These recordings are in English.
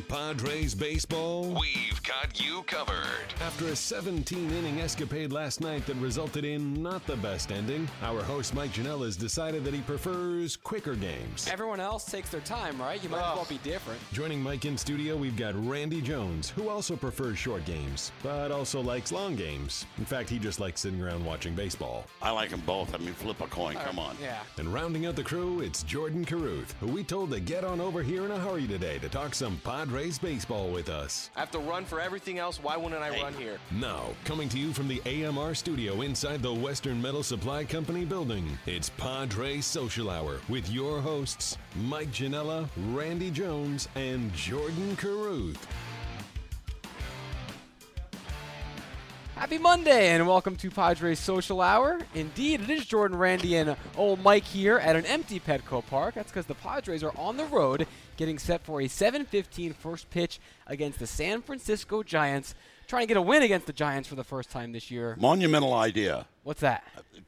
Padres baseball? We've got you covered. After a 17 inning escapade last night that resulted in not the best ending, our host Mike Janella has decided that he prefers quicker games. Everyone else takes their time, right? You might as well be different. Joining Mike in studio, we've got Randy Jones, who also prefers short games, but also likes long games. In fact, he just likes sitting around watching baseball. I like them both. I mean, flip a coin. Come on. Yeah. And rounding out the crew, it's Jordan Caruth, who we told to get on over here in a hurry today to talk some Padres baseball with us. I have to run for everything else. Why wouldn't I run here? Now, coming to you from the AMR studio inside the Western Metal Supply Company building, it's Padres Social Hour with your hosts, Mike Janella, Randy Jones, and Jordan Caruth. Happy Monday and welcome to Padres Social Hour. Indeed, it is Jordan, Randy, and old Mike here at an empty Petco Park. That's because the Padres are on the road getting set for a 7-15 first pitch against the San Francisco Giants, trying to get a win against the Giants for the first time this year. Monumental idea. What's that?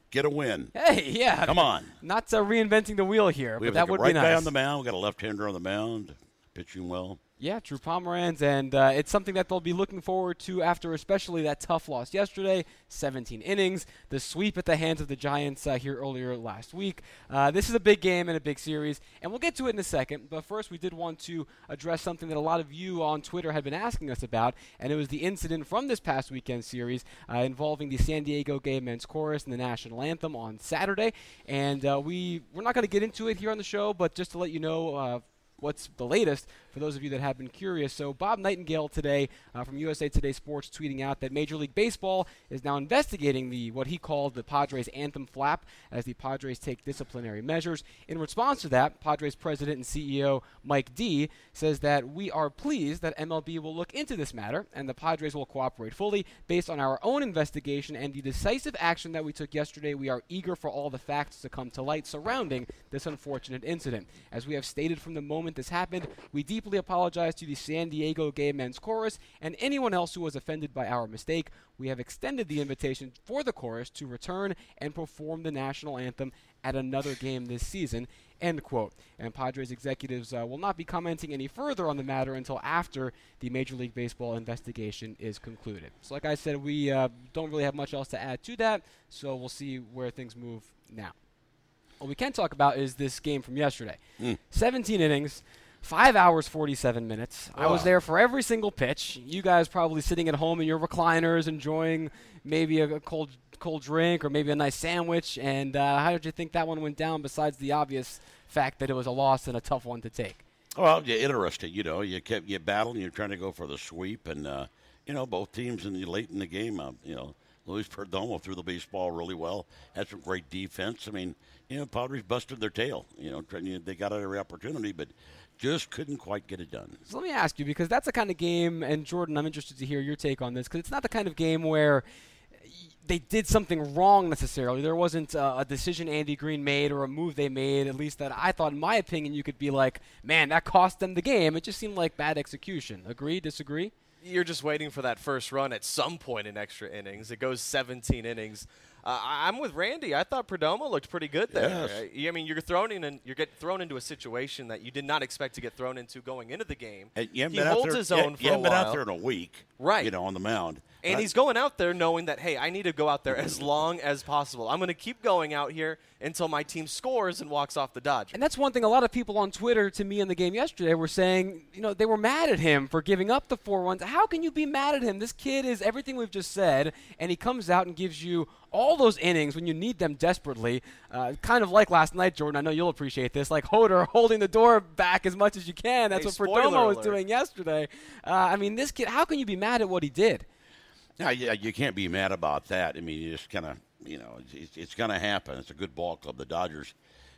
Get a win. Hey, yeah. Come on. Not uh, reinventing the wheel here, We but that would right be nice. Right guy on the mound. We got a left-hander on the mound, pitching well. Yeah, Drew Pomeranz, and uh, it's something that they'll be looking forward to after, especially that tough loss yesterday. 17 innings, the sweep at the hands of the Giants uh, here earlier last week. Uh, this is a big game and a big series, and we'll get to it in a second. But first, we did want to address something that a lot of you on Twitter had been asking us about, and it was the incident from this past weekend series uh, involving the San Diego Gay Men's Chorus and the national anthem on Saturday. And uh, we we're not going to get into it here on the show, but just to let you know uh, what's the latest for those of you that have been curious. So, Bob Nightingale today uh, from USA Today Sports tweeting out that Major League Baseball is now investigating the what he called the Padres anthem flap as the Padres take disciplinary measures. In response to that, Padres president and CEO Mike Dee says that we are pleased that MLB will look into this matter and the Padres will cooperate fully based on our own investigation and the decisive action that we took yesterday. We are eager for all the facts to come to light surrounding this unfortunate incident. As we have stated from the moment this happened, we deeply apologize to the San Diego Gay Men's Chorus and anyone else who was offended by our mistake. We have extended the invitation for the chorus to return and perform the national anthem at another game this season. End quote. And Padres executives uh, will not be commenting any further on the matter until after the Major League Baseball investigation is concluded. So, like I said, we uh, don't really have much else to add to that, so we'll see where things move now. What we can talk about is this game from yesterday 17 innings. Five hours, 47 minutes. I was there for every single pitch. You guys probably sitting at home in your recliners, enjoying maybe a, a cold cold drink or maybe a nice sandwich. And uh, how did you think that one went down? Besides the obvious fact that it was a loss and a tough one to take. Well, yeah, interesting. You know, you kept you battling. You're trying to go for the sweep, and uh, you know both teams in the late in the game. Uh, you know, Luis Perdomo threw the baseball really well. Had some great defense. I mean, you know, Padres busted their tail. You know, you know, they got every opportunity, but just couldn't quite get it done. So let me ask you because that's the kind of game, and Jordan, I'm interested to hear your take on this because it's not the kind of game where they did something wrong necessarily. There wasn't uh, a decision Andy Green made or a move they made, at least that I thought, in my opinion, you could be like, man, that cost them the game. It just seemed like bad execution. Agree? Disagree? You're just waiting for that first run at some point in extra innings. It goes 17 innings. Uh, I'm with Randy. I thought Perdomo looked pretty good there. Yes. Uh, I mean, you're thrown in, and you're getting thrown into a situation that you did not expect to get thrown into going into the game. And you haven't he been out holds there, his own you for a haven't been out there in a week, Right. You know, on the mound, And he's going out there knowing that, hey, I need to go out there as long as possible. I'm going to keep going out here until my team scores and walks off the Dodgers. And that's one thing a lot of people on Twitter to me in the game yesterday were saying, you know, they were mad at him for giving up the four runs. How can you be mad at him? This kid is everything we've just said, and he comes out and gives you all those innings when you need them desperately. Uh, kind of like last night, Jordan. I know you'll appreciate this. Like Hodor holding the door back as much as you can. That's Hey, what Perdomo was doing yesterday. Uh, I mean, this kid, how can you be mad at what he did? Yeah, yeah, you can't be mad about that. I mean, you just kind of, you know, it's, it's going to happen. It's a good ball club, the Dodgers,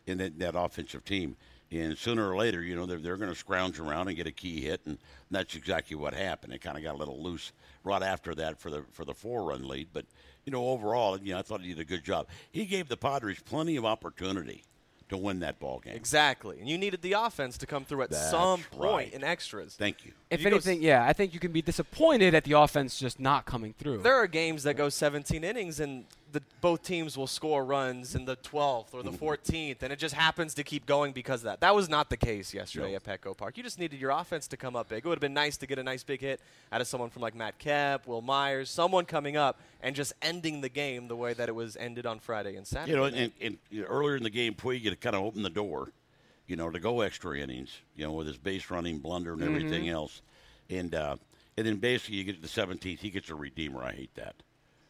in that, that offensive team. And sooner or later, you know, they're, they're going to scrounge around and get a key hit, and that's exactly what happened. It kind of got a little loose right after that for the for the four run lead. But you know, overall, you know, I thought he did a good job. He gave the Padres plenty of opportunity to win that ball game. Exactly. And you needed the offense to come through at That's some point right. in extras. Thank you. If You anything, s- yeah, I think you can be disappointed at the offense just not coming through. There are games that go 17 innings and the, both teams will score runs in the 12th or the Mm-hmm. 14th, and it just happens to keep going because of that. That was not the case yesterday No. at Petco Park. You just needed your offense to come up big. It would have been nice to get a nice big hit out of someone from like Matt Kemp, Wil Myers, someone coming up and just ending the game the way that it was ended on Friday and Saturday. You know, and, and earlier in the game, Puig had kind of opened the door, you know, to go extra innings, you know, with his base running blunder and everything Mm-hmm. else. And uh, and then basically you get to the 17th, he gets a redeemer. I hate that.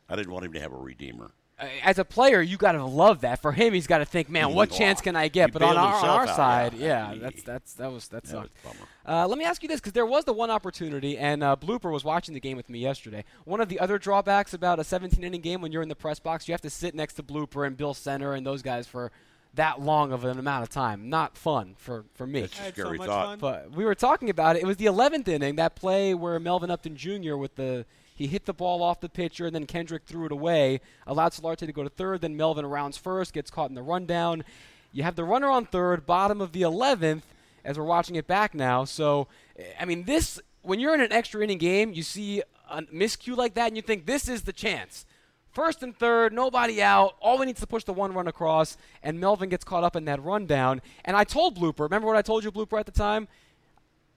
I didn't want him to have a redeemer. Uh, As a player, you got to love that. For him, he's got to think, man, what Mhm. chance can I get? He But on our, on our out, side, yeah. yeah, He- that's that's that was that That sucked. a bummer. Uh, let me ask you this, because there was the one opportunity, and uh, Blooper was watching the game with me yesterday. One of the other drawbacks about a 17 inning game when you're in the press box, you have to sit next to Blooper and Bill Center and those guys for that long of an amount of time. Not fun for, for me. It's I a had so scary thought. fun. But we were talking about it. It was the 11th inning, that play where Melvin Upton Jr. with the he hit the ball off the pitcher, and then Kendrick threw it away, allowed Solarte to go to third. Then Melvin rounds first, gets caught in the rundown. You have the runner on third, bottom of the 11th, as we're watching it back now. So, I mean, this when you're in an extra inning game, you see a miscue like that, and you think this is the chance. First and third, nobody out. All we need is to push the one run across, and Melvin gets caught up in that rundown. And I told Blooper, remember what I told you, Blooper, at the time?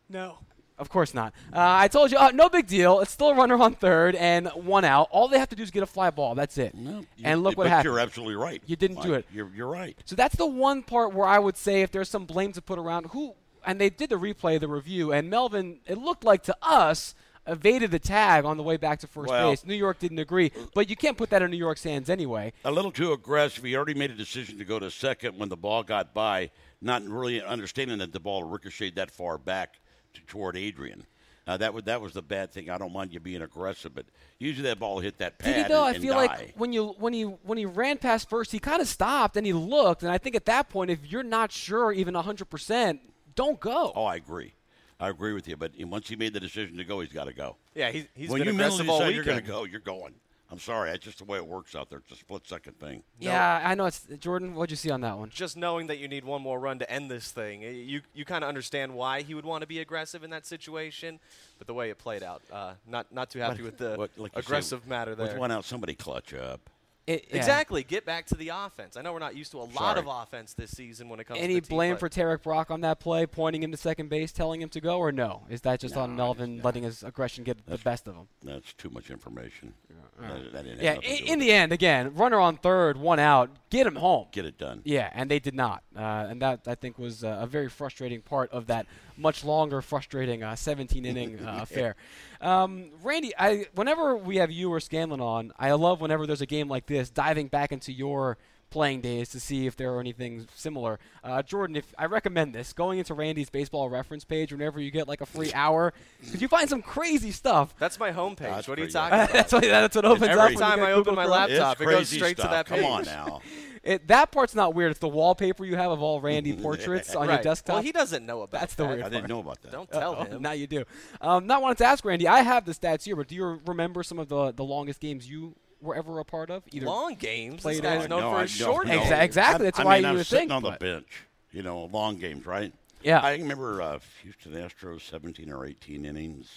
No. Of course not. Uh, I told you, uh, no big deal. It's still a runner on third and one out. All they have to do is get a fly ball. That's it. No, and look what but happened. You're absolutely right. You didn't do it. You're, you're right. So that's the one part where I would say if there's some blame to put around who, and they did the replay, the review, and Melvin, it looked like to us, evaded the tag on the way back to first Well- base. New York didn't agree, but you can't put that in New York's hands anyway. A little too aggressive. He already made a decision to go to second when the ball got by, not really understanding that the ball ricocheted that far back toward Adrian. Uh, that was that was the bad thing. I don't mind you being aggressive, but usually that ball hit that pad Did he though? and, I feel die. like when you when he when he ran past first, he kind of stopped and he looked, and I think at that point, if you're not sure even 100, percent don't go. Oh, I agree. I agree with you. But once he made the decision to go, he's got to go. yeah, he's, he's when been you aggressive mentally all decide weekend. you're going to go, you're going. I'm sorry. That's just the way it works out there. It's a split second thing. Yeah, I know. It's Jordan. What'd you see on that one? just knowing that you need one more run to end this thing, you you kind of understand why he would want to be aggressive in that situation, but the way it played out, uh, not not too happy with the What- like you say, aggressive matter there. With one out, somebody clutch up. It- yeah. Exactly. Get back to the offense. I know we're not used to a lot Sorry. of offense this season when it comes Any to the team, blame but for Tarrik Brock on that play, pointing him to second base, telling him to go, or no? Is that just on Melvin it's- letting his aggression get the best of him? That's too much information. That, that Yeah. In, in the it. end, again, runner on third, one out, get him home. get it done. Yeah, and they did not, uh, and that I think was uh, a very frustrating part of that much longer, frustrating uh, 17 inning uh, affair. Um, Randy, I whenever we have you or Scanlan on, I love whenever there's a game like this, diving back into your playing days to see if there are anything similar. Uh, Jordan, if I recommend this, going into Randy's baseball reference page whenever you get like a free hour, because you find some crazy stuff. That's my homepage. That's what are you talking good. about? that's what that's what opens every up Every time I open Google my laptop, it goes straight stuff. to that page. Come on now. It, that part's not weird. It's the wallpaper you have of all Randy portraits on right. your desktop. Well, he doesn't know about that. That's the that. weird I didn't know about that. Don't tell Oh, him. now you do. Um, not wanted to ask Randy. I have the stats here, but do you remember some of the, the longest games you were ever a part of? Either Long games. This Played guy's in- known No, for I his don't short know. games. Exactly. That's I why mean, you I would was sitting think, on the but- bench. You know, long games, right? Yeah. I remember uh, Houston Astros 17 or 18 innings.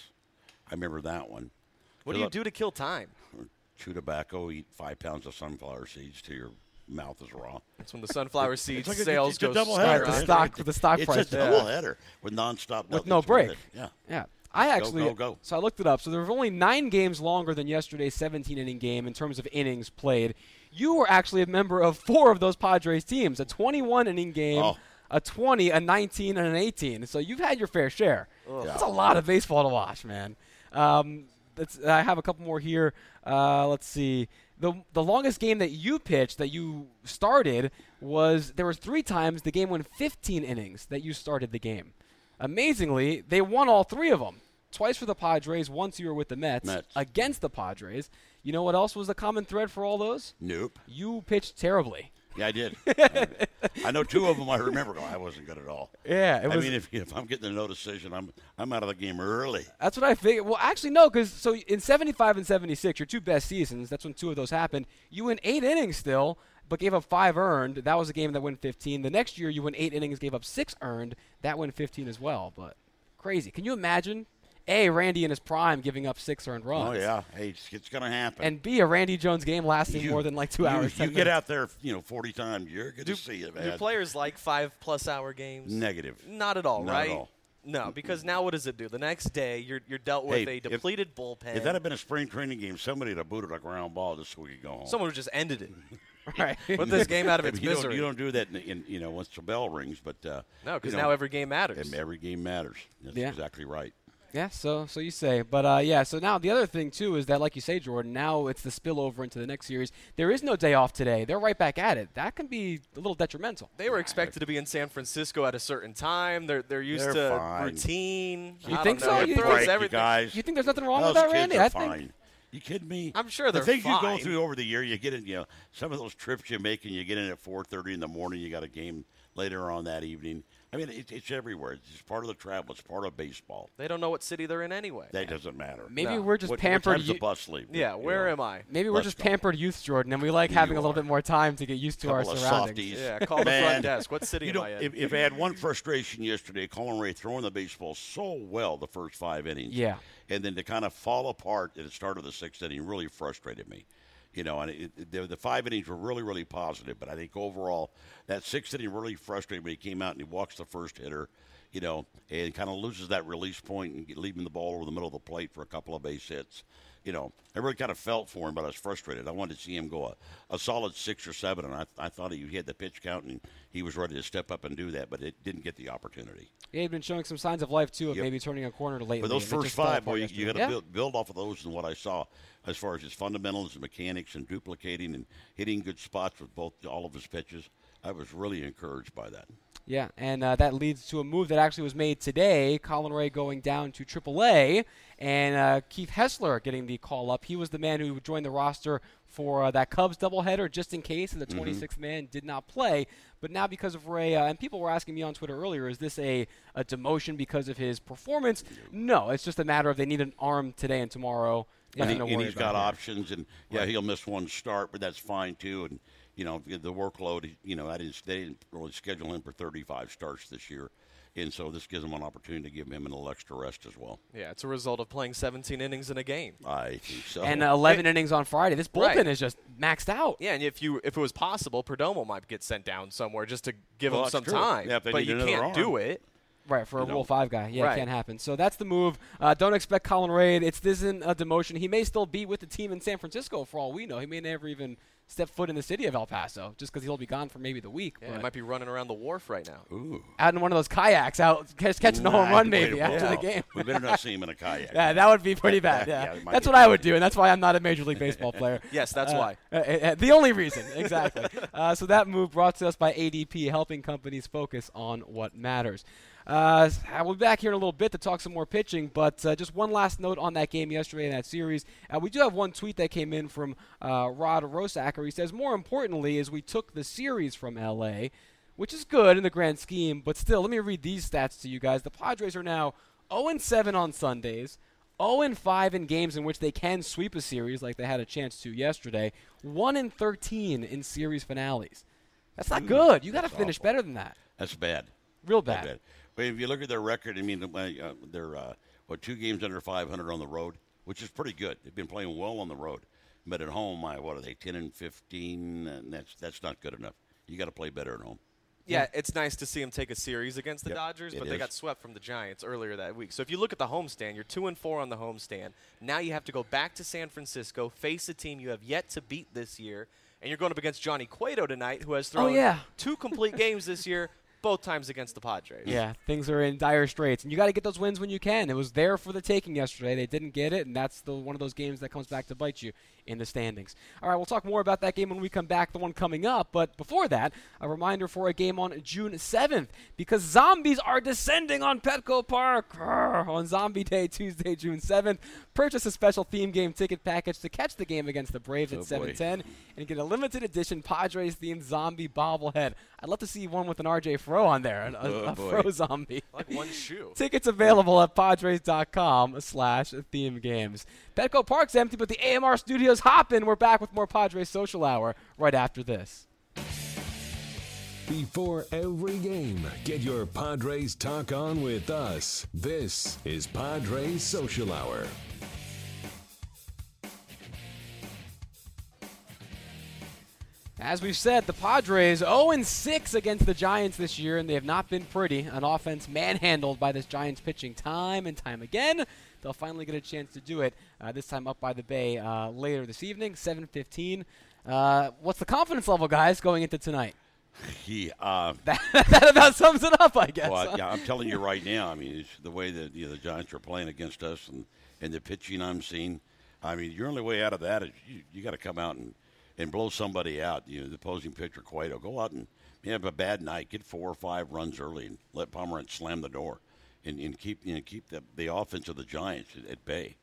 I remember that one. What do you do to kill time? Chew tobacco, eat five pounds of sunflower seeds to your mouth is raw. That's when the sunflower seeds like sales go double Right, header. the stock, the stock it's price. a yeah. double header with nonstop with no break. Yeah. Yeah. I actually go, go. so I looked it up. So there were only nine games longer than yesterday's 17 inning game in terms of innings played. You were actually a member of four of those Padres teams: a 21 inning game, Oh. a 20, a 19, and an 18. So you've had your fair share. That's a lot of baseball to watch, man. Um, that's, I have a couple more here. Uh, let's see. The, the longest game that you pitched that you started was there was three times the game went 15 innings that you started the game. Amazingly, they won all three of them. Twice for the Padres, once you were with the Mets, Mets. against the Padres. You know what else was the common thread for all those? Nope. You pitched terribly. Yeah, I did. I, I know two of them. I remember. Going, I wasn't good at all. Yeah, it I was. mean, if, if I'm getting a no decision, I'm I'm out of the game early. That's what I figured. Well, actually, no, because so in 75 and 76, your two best seasons, that's when two of those happened. You went eight innings still, but gave up five earned. That was a game that went 15. The next year, you went eight innings, gave up six earned. That went 15 as well. But crazy. Can you imagine? A, Randy in his prime giving up six earned runs. Oh yeah, hey, it's, it's going to happen. And B, a Randy Jones game lasting You- more than like two you, hours. You 10 get out there, you know, 40 times. You're good to see it, Do man. players like five plus hour games? Negative. Not at all, Not right? at all. No, because now what does it do? The next day, you're you're dealt with Hey, a if- depleted bullpen. If that had been a spring training game, somebody would have booted a ground ball just so we could go home. Someone who just ended it. right. Put this game out of I its mean, you, don't, you don't do that, in, in, you know, once the bell rings. But uh, no, because you know, now every game matters. and every game matters. That's Yeah. exactly right. Yeah, so so you say, but uh, yeah. So now the other thing too is that, like you say, Jordan. Now it's the spillover into the next series. There is no day off today. They're right back at it. That can be a little detrimental. They were expected to be in San Francisco at a certain time. They're they're used They're to fine. routine. You I think so? You Break, you guys. You think there's nothing wrong those with that, kids Randy? are I fine. think. You kidding me? I'm sure the they're things you go fine. through over the year. You get in, you know, some of those trips you make, and you get in at 4:30 in the morning. You got a game later on that evening. I mean, it, it's everywhere. It's part of the travel. It's part of baseball. They don't know what city they're in anyway. That doesn't matter. Maybe No. we're just what, pampered. What time's the bus leave? yeah, You where know? am I? Maybe we're Let's just go. pampered youth, Jordan, and we like You having a little are. bit more time to get used to our Couple of surroundings. softies. Yeah, call the front desk. What city You am know, I in? if, if I had one frustration yesterday, Colin Rea throwing the baseball so well the first five innings, Yeah. and then to kind of fall apart at the start of the sixth inning really frustrated me. You know, and it, the, the five innings were really, really positive, but I think overall that sixth inning really frustrated me. He came out and he walks the first hitter, you know, and kind of loses that release point and leaving the ball over the middle of the plate for a couple of base hits. You know, I really kind of felt for him, but I was frustrated. I wanted to see him go a, a solid six or seven, and I, I thought he had the pitch count and he was ready to step up and do that, but it didn't get the opportunity. He had been showing some signs of life too, of Yep. maybe turning a corner lately. But those first five, boy, you, you got to Yeah. build, build off of those and what I saw as far as his fundamentals and mechanics and duplicating and hitting good spots with both all of his pitches. I was really encouraged by that. Yeah, and uh, that leads to a move that actually was made today. Colin Rea going down to AAA, and uh, Keith Hessler getting the call up. He was the man who joined the roster for uh, that Cubs doubleheader, just in case, and the Mm-hmm. 26th man did not play. But now, because of Rea, uh, and people were asking me on Twitter earlier, is this a, a demotion because of his performance? No, it's just a matter of they need an arm today and tomorrow. and, he, to and worry he's got here. options, and yeah, he'll miss one start, but that's fine too. And you know, the workload. You know, I didn't they didn't really schedule him for 35 starts this year, and so this gives him an opportunity to give him a little extra rest as well. yeah, it's a result of playing 17 innings in a game. I think so. And uh, 11 innings on Friday. This bullpen Right. is just maxed out. Yeah, and if you if it was possible, Perdomo might get sent down somewhere just to give Well, him some true. time. Yeah, but you can't arm. do it. Right, for a You Rule 5 guy. Yeah, it can't happen. So that's the move. Uh, don't expect Colin Rea. It's, this isn't a demotion. He may still be with the team in San Francisco for all we know. He may never even step foot in the city of El Paso just because he'll be gone for maybe the week. Yeah, but it might be running around the wharf right now. Ooh. out in one of those kayaks out catch, catching a home run maybe a after the game. We better not see him in a kayak. Yeah, that would be pretty bad. Yeah, Yeah, that's what I would do, and that's why I'm not a Major League Baseball player. Yes, that's Uh, why. uh, uh, the only reason, exactly. uh, so that move brought to us by ADP, helping companies focus on what matters. Uh, we'll be back here in a little bit to talk some more pitching, but uh, just one last note on that game yesterday in that series. Uh, we do have one tweet that came in from uh, Rod Rosacker. He says, more importantly, is we took the series from LA, which is good in the grand scheme, but still, let me read these stats to you guys. The Padres are now 0 7 on Sundays. 0 5 in games in which they can sweep a series, like they had a chance to yesterday. 1 in 13 in series finales. That's not good. You got to finish awful. better than that. That's bad. Real Not bad. But if you look at their record, I mean, uh, they're uh, what two games under 500 on the road, which is pretty good. They've been playing well on the road, but at home, I, what are they, 10 and 15? And that's that's not good enough. You got to play better at home. Yeah, it's nice to see them take a series against the Yep, Dodgers, but they is. got swept from the Giants earlier that week. So if you look at the homestand, you're two and four on the homestand. Now you have to go back to San Francisco, face a team you have yet to beat this year, and you're going up against Johnny Cueto tonight, who has thrown Oh, yeah. two complete games this year, both times against the Padres. Yeah, things are in dire straits, and you got to get those wins when you can. It was there for the taking yesterday. They didn't get it, and that's the one of those games that comes back to bite you in the standings. All right, we'll talk more about that game when we come back, the one coming up. But before that, a reminder for a game on June 7th because zombies are descending on Petco Park on Zombie Day, Tuesday, June 7th. Purchase a special theme game ticket package to catch the game against the Braves Oh, at 710 and get a limited edition Padres themed zombie bobblehead. I'd love to see one with an RJ Fro on there, a, a, Oh, a. Fro zombie. Like one shoe. Tickets available at Padres.com slash theme games. Petco Park's empty, but the AMR studio's hopping. We're back with more Padres Social Hour right after this. Before every game, get your Padres talk on with us. This is Padres Social Hour. As we've said, the Padres 0 6 against the Giants this year, and they have not been pretty. An offense manhandled by this Giants pitching time and time again. They'll finally get a chance to do it. Uh, this time up by the Bay uh, later this evening, 7:15. Uh, what's the confidence level, guys, going into tonight? He, uh, that, that about sums it up, I guess. well, yeah, I'm telling you right now. I mean, it's the way that you know, the Giants are playing against us and, and the pitching I'm seeing. I mean, your only way out of that is you, you got to come out and, and blow somebody out. You know, the opposing pitcher, Cueto, go out and you have a bad night, get four or five runs early, and let Pomeranz slam the door, and, and keep you know keep the, the offense of the Giants at, at bay.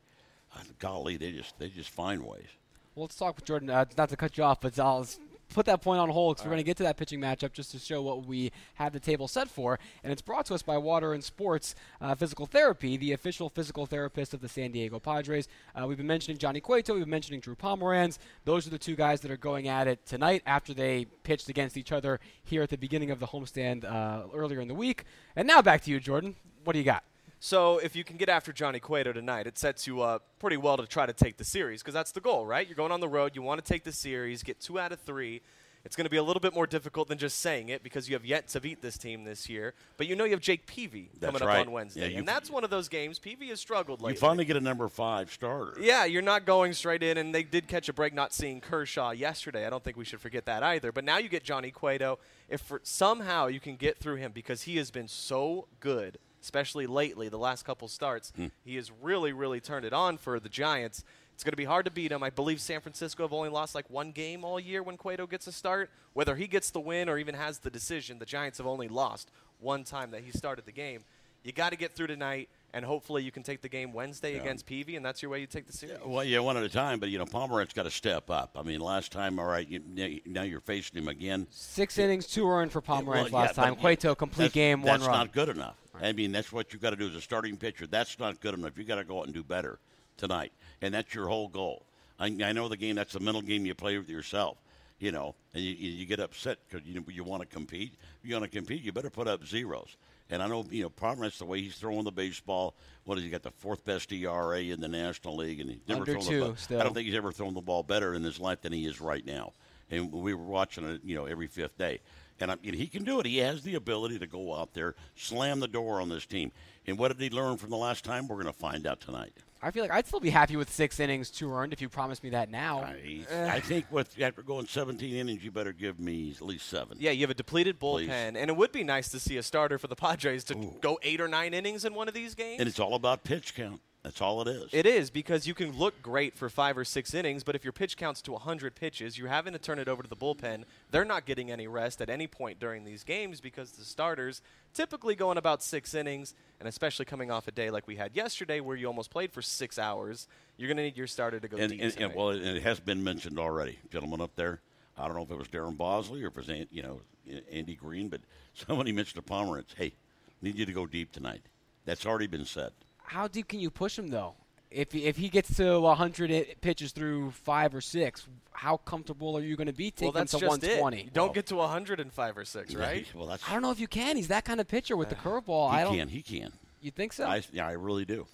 Uh, golly, they just they just find ways. Well, let's talk with Jordan. Uh, not to cut you off, but I'll put that point on hold because we're going to get to that pitching matchup just to show what we have the table set for. And it's brought to us by Water and Sports uh, Physical Therapy, the official physical therapist of the San Diego Padres. Uh, we've been mentioning Johnny Cueto, we've been mentioning Drew Pomeranz. Those are the two guys that are going at it tonight after they pitched against each other here at the beginning of the homestand uh, earlier in the week. And now back to you, Jordan. What do you got? So if you can get after Johnny Cueto tonight, it sets you up pretty well to try to take the series because that's the goal, right? You're going on the road. You want to take the series, get two out of three. It's going to be a little bit more difficult than just saying it because you have yet to beat this team this year. But you know you have Jake Peavy That's coming right. up on Wednesday, Yeah, and that's one of those games. Peavy has struggled lately. You finally get a number five starter. Yeah, you're not going straight in, and they did catch a break not seeing Kershaw yesterday. I don't think we should forget that either. But now you get Johnny Cueto. If for, somehow you can get through him because he has been so good, especially lately, the last couple starts, hmm. he has really, really turned it on for the Giants. It's going to be hard to beat him. I believe San Francisco have only lost like one game all year when Cueto gets a start. Whether he gets the win or even has the decision, the Giants have only lost one time that he started the game. You got to get through tonight, and hopefully you can take the game Wednesday against Peavy, and that's your way you take the series. Well, yeah, one at a time, but you know, Pomeranz got to step up. I mean, last time, all right, you, now you're facing him again. Six innings, two earned for Pomeranz Well, yeah, last time. but Cueto, complete that's- game, one run. That's not good enough. I mean, that's what you got to do as a starting pitcher. That's not good enough. You got to go out and do better tonight, and that's your whole goal. I, I know the game. That's the mental game you play with yourself. You know, and you, you get upset because you you want to compete. You want to compete. You better put up zeros. And I know you know Pomeranz the way he's throwing the baseball. What has he got? The fourth best ERA in the National League, and he's never Under thrown two the ball. still. I don't think he's ever thrown the ball better in his life than he is right now. And we were watching it, you know, every fifth day. And, I, and he can do it. He has the ability to go out there, slam the door on this team. And what did he learn from the last time? We're going to find out tonight. I feel like I'd still be happy with six innings, two earned, if you promised me that now. I, I think with after going 17 innings, you better give me at least seven. Yeah, you have a depleted bullpen, Please. and it would be nice to see a starter for the Padres to go eight or nine innings in one of these games. And it's all about pitch count. That's all it is. It is because you can look great for five or six innings, but if your pitch counts to 100 pitches, you're having to turn it over to the bullpen. They're not getting any rest at any point during these games because the starters typically go going about six innings, and especially coming off a day like we had yesterday where you almost played for six hours, you're going to need your starter to go and, deep. and, and well, and it has been mentioned already, gentlemen up there. I don't know if it was Darren Balsley or if it was you know Andy Green, but somebody mentioned to Pomeranz, "Hey, need you to go deep tonight." That's already been said. How deep can you push him, though? If, if he gets to 100 pitches through five or six, how comfortable are you going to be taking well, that's him to 120? it. You don't Well- get to 105 or six, right? Well, that's I don't know if you can. He's that kind of pitcher with the uh, curveball. I don't. can. He can. You think so? I, yeah, I really do.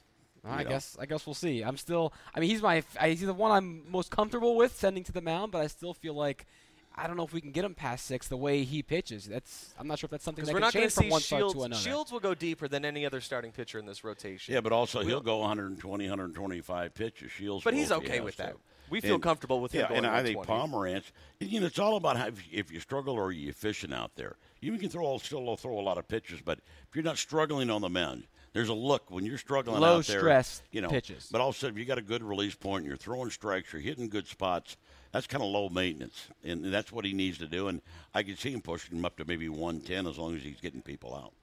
I you know. guess I guess we'll see. I'm still. I mean, he's my. He's the one I'm most comfortable with sending to the mound, but I still feel like. I don't know if we can get him past six the way he pitches. That's I'm not sure if that's something Because that we're can not going change to from see one start Shields. to another. Shields will go deeper than any other starting pitcher in this rotation. Yeah, but also he'll go 120, 125 pitches. Shields, But he's if he okay with that. to. We feel And- comfortable with him Yeah, going and I think 120. Pomeranz. You know, it's all about how if, if you struggle or you efficient out there. You can throw still throw a lot of pitches, but if you're not struggling on the mound, there's a look when you're struggling Low out there. stress you know, pitches. But also, if you got a good release point, and you're throwing strikes, you're hitting good spots. That's kind of low maintenance, and that's what he needs to do. And I can see him pushing him up to maybe 110 as long as he's getting people out.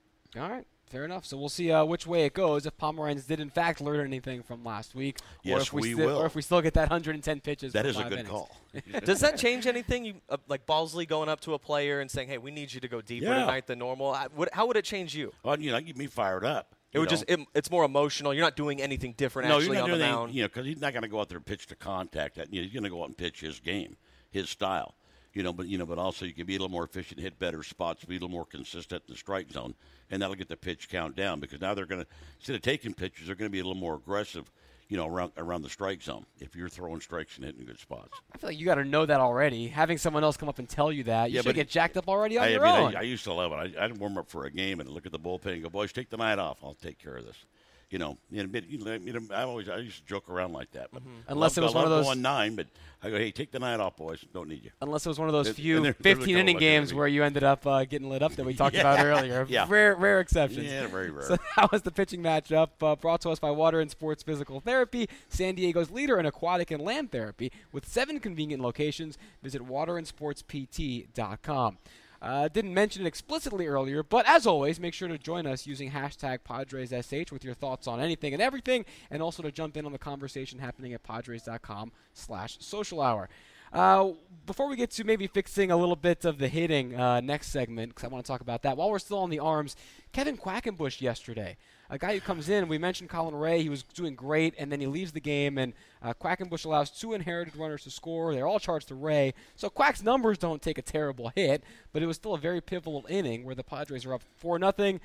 All right, fair enough. So we'll see uh, which way it goes. If Pomeranz did in fact learn anything from last week, or Yes, if we, we still, will. or if we still get that 110 pitches. That for is a good innings. call. Does that change anything? You, uh, like Balsley going up to a player and saying, "Hey, we need you to go deeper Yeah. tonight than normal." I, would, how would it change you? Well, you know, you get me fired up. It would know? just it, it's more emotional. You're not doing anything different no, actually you're not on doing anything, mound. you know, because he's not going to go out there and pitch to contact. That you know, he's going to go out and pitch his game, his style. you know, but you know, but also you can be a little more efficient, hit better spots, be a little more consistent in the strike zone, and that'll get the pitch count down because now they're going to instead of taking pitches, they're going to be a little more aggressive, you know, around around the strike zone if you're throwing strikes and hitting good spots. I feel like you got to know that already. Having someone else come up and tell you that, you Yeah, should get jacked up already on I, your I mean, own. I, I used to love it. I, I'd warm up for a game and look at the bullpen and go, "Boys, take the night off. I'll take care of this." You know, you know, you know, I always I used to joke around like that. But Mm-hmm. Unless it was one of those- going nine, but I go, "Hey, take the night off, boys. Don't need you." Unless it was one of those few and they're- they're 15 kinda inning games where you ended up uh, getting lit up that we talked Yeah. about earlier. Yeah. Rare, rare exceptions. Yeah, very rare. So that was the pitching matchup uh, brought to us by Water and Sports Physical Therapy, San Diego's leader in aquatic and land therapy with seven convenient locations. Visit waterandsportspt.com. Uh, didn't mention it explicitly earlier, but as always, make sure to join us using hashtag PadresSH with your thoughts on anything and everything, and also to jump in on the conversation happening at Padres.com slash social hour. Uh, before we get to maybe fixing a little bit of the hitting uh, next segment, because I want to talk about that, while we're still on the arms, Kevin Quackenbush yesterday, a guy who comes in, we mentioned Colin Rea, he was doing great, and then he leaves the game, and uh, Quackenbush allows two inherited runners to score. They're all charged to Rea. So Quack's numbers don't take a terrible hit, but it was still a very pivotal inning where the Padres are up 4 nothing.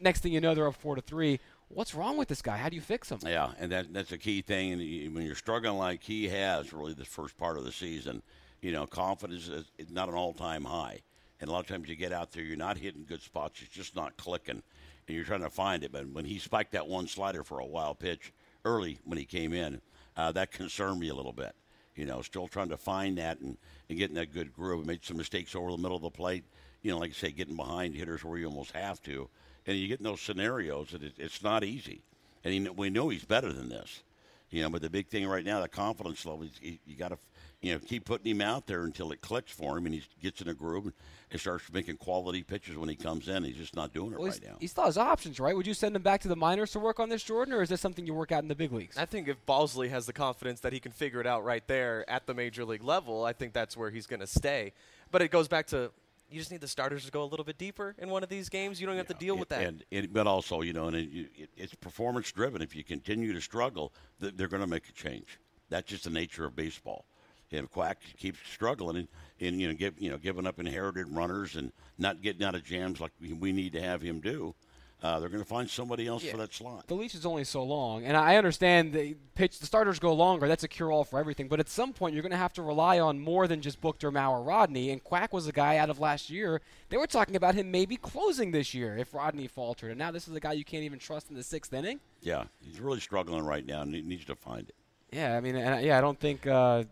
Next thing you know, they're up 4 to 3. What's wrong with this guy? How do you fix him? Yeah, and that that's a key thing. And when you're struggling like he has, really, the first part of the season, you know, confidence is not an all-time high. And a lot of times you get out there, you're not hitting good spots. It's just not clicking, and you're trying to find it. But when he spiked that one slider for a wild pitch early when he came in, uh, that concerned me a little bit. You know, still trying to find that and, and getting that good groove. Made some mistakes over the middle of the plate. You know, like I say, getting behind hitters where you almost have to. And you get in those scenarios that it, it's not easy. And he, we know he's better than this. You know, but the big thing right now, the confidence level, you, you got to, you know, keep putting him out there until it clicks for him and he gets in a groove and starts making quality pitches when he comes in. He's just not doing it Well, right now. he still has options, right? Would you send him back to the minors to work on this, Jordan, or is this something you work out in the big leagues? I think if Balsley has the confidence that he can figure it out right there at the major league level, I think that's where he's going to stay. But it goes back to you just need the starters to go a little bit deeper in one of these games. You don't have to deal and, with that. And, and but also, you know, and it, it, it's performance driven. If you continue to struggle, th- they're going to make a change. That's just the nature of baseball. And if Quack keeps struggling and, and you know, give, you know, giving up inherited runners and not getting out of jams like we, need to have him do, uh, they're going to find somebody else for that slot. the leash is only so long, and I understand the pitch. The starters go longer. That's a cure-all for everything. But at some point, you're going to have to rely on more than just Book Maurer, or Rodney. And Quack was a guy out of last year. They were talking about him maybe closing this year if Rodney faltered, and now this is a guy you can't even trust in the sixth inning. Yeah, he's really struggling right now, and he needs to find it. Yeah, I mean, and I- yeah, I don't think uh,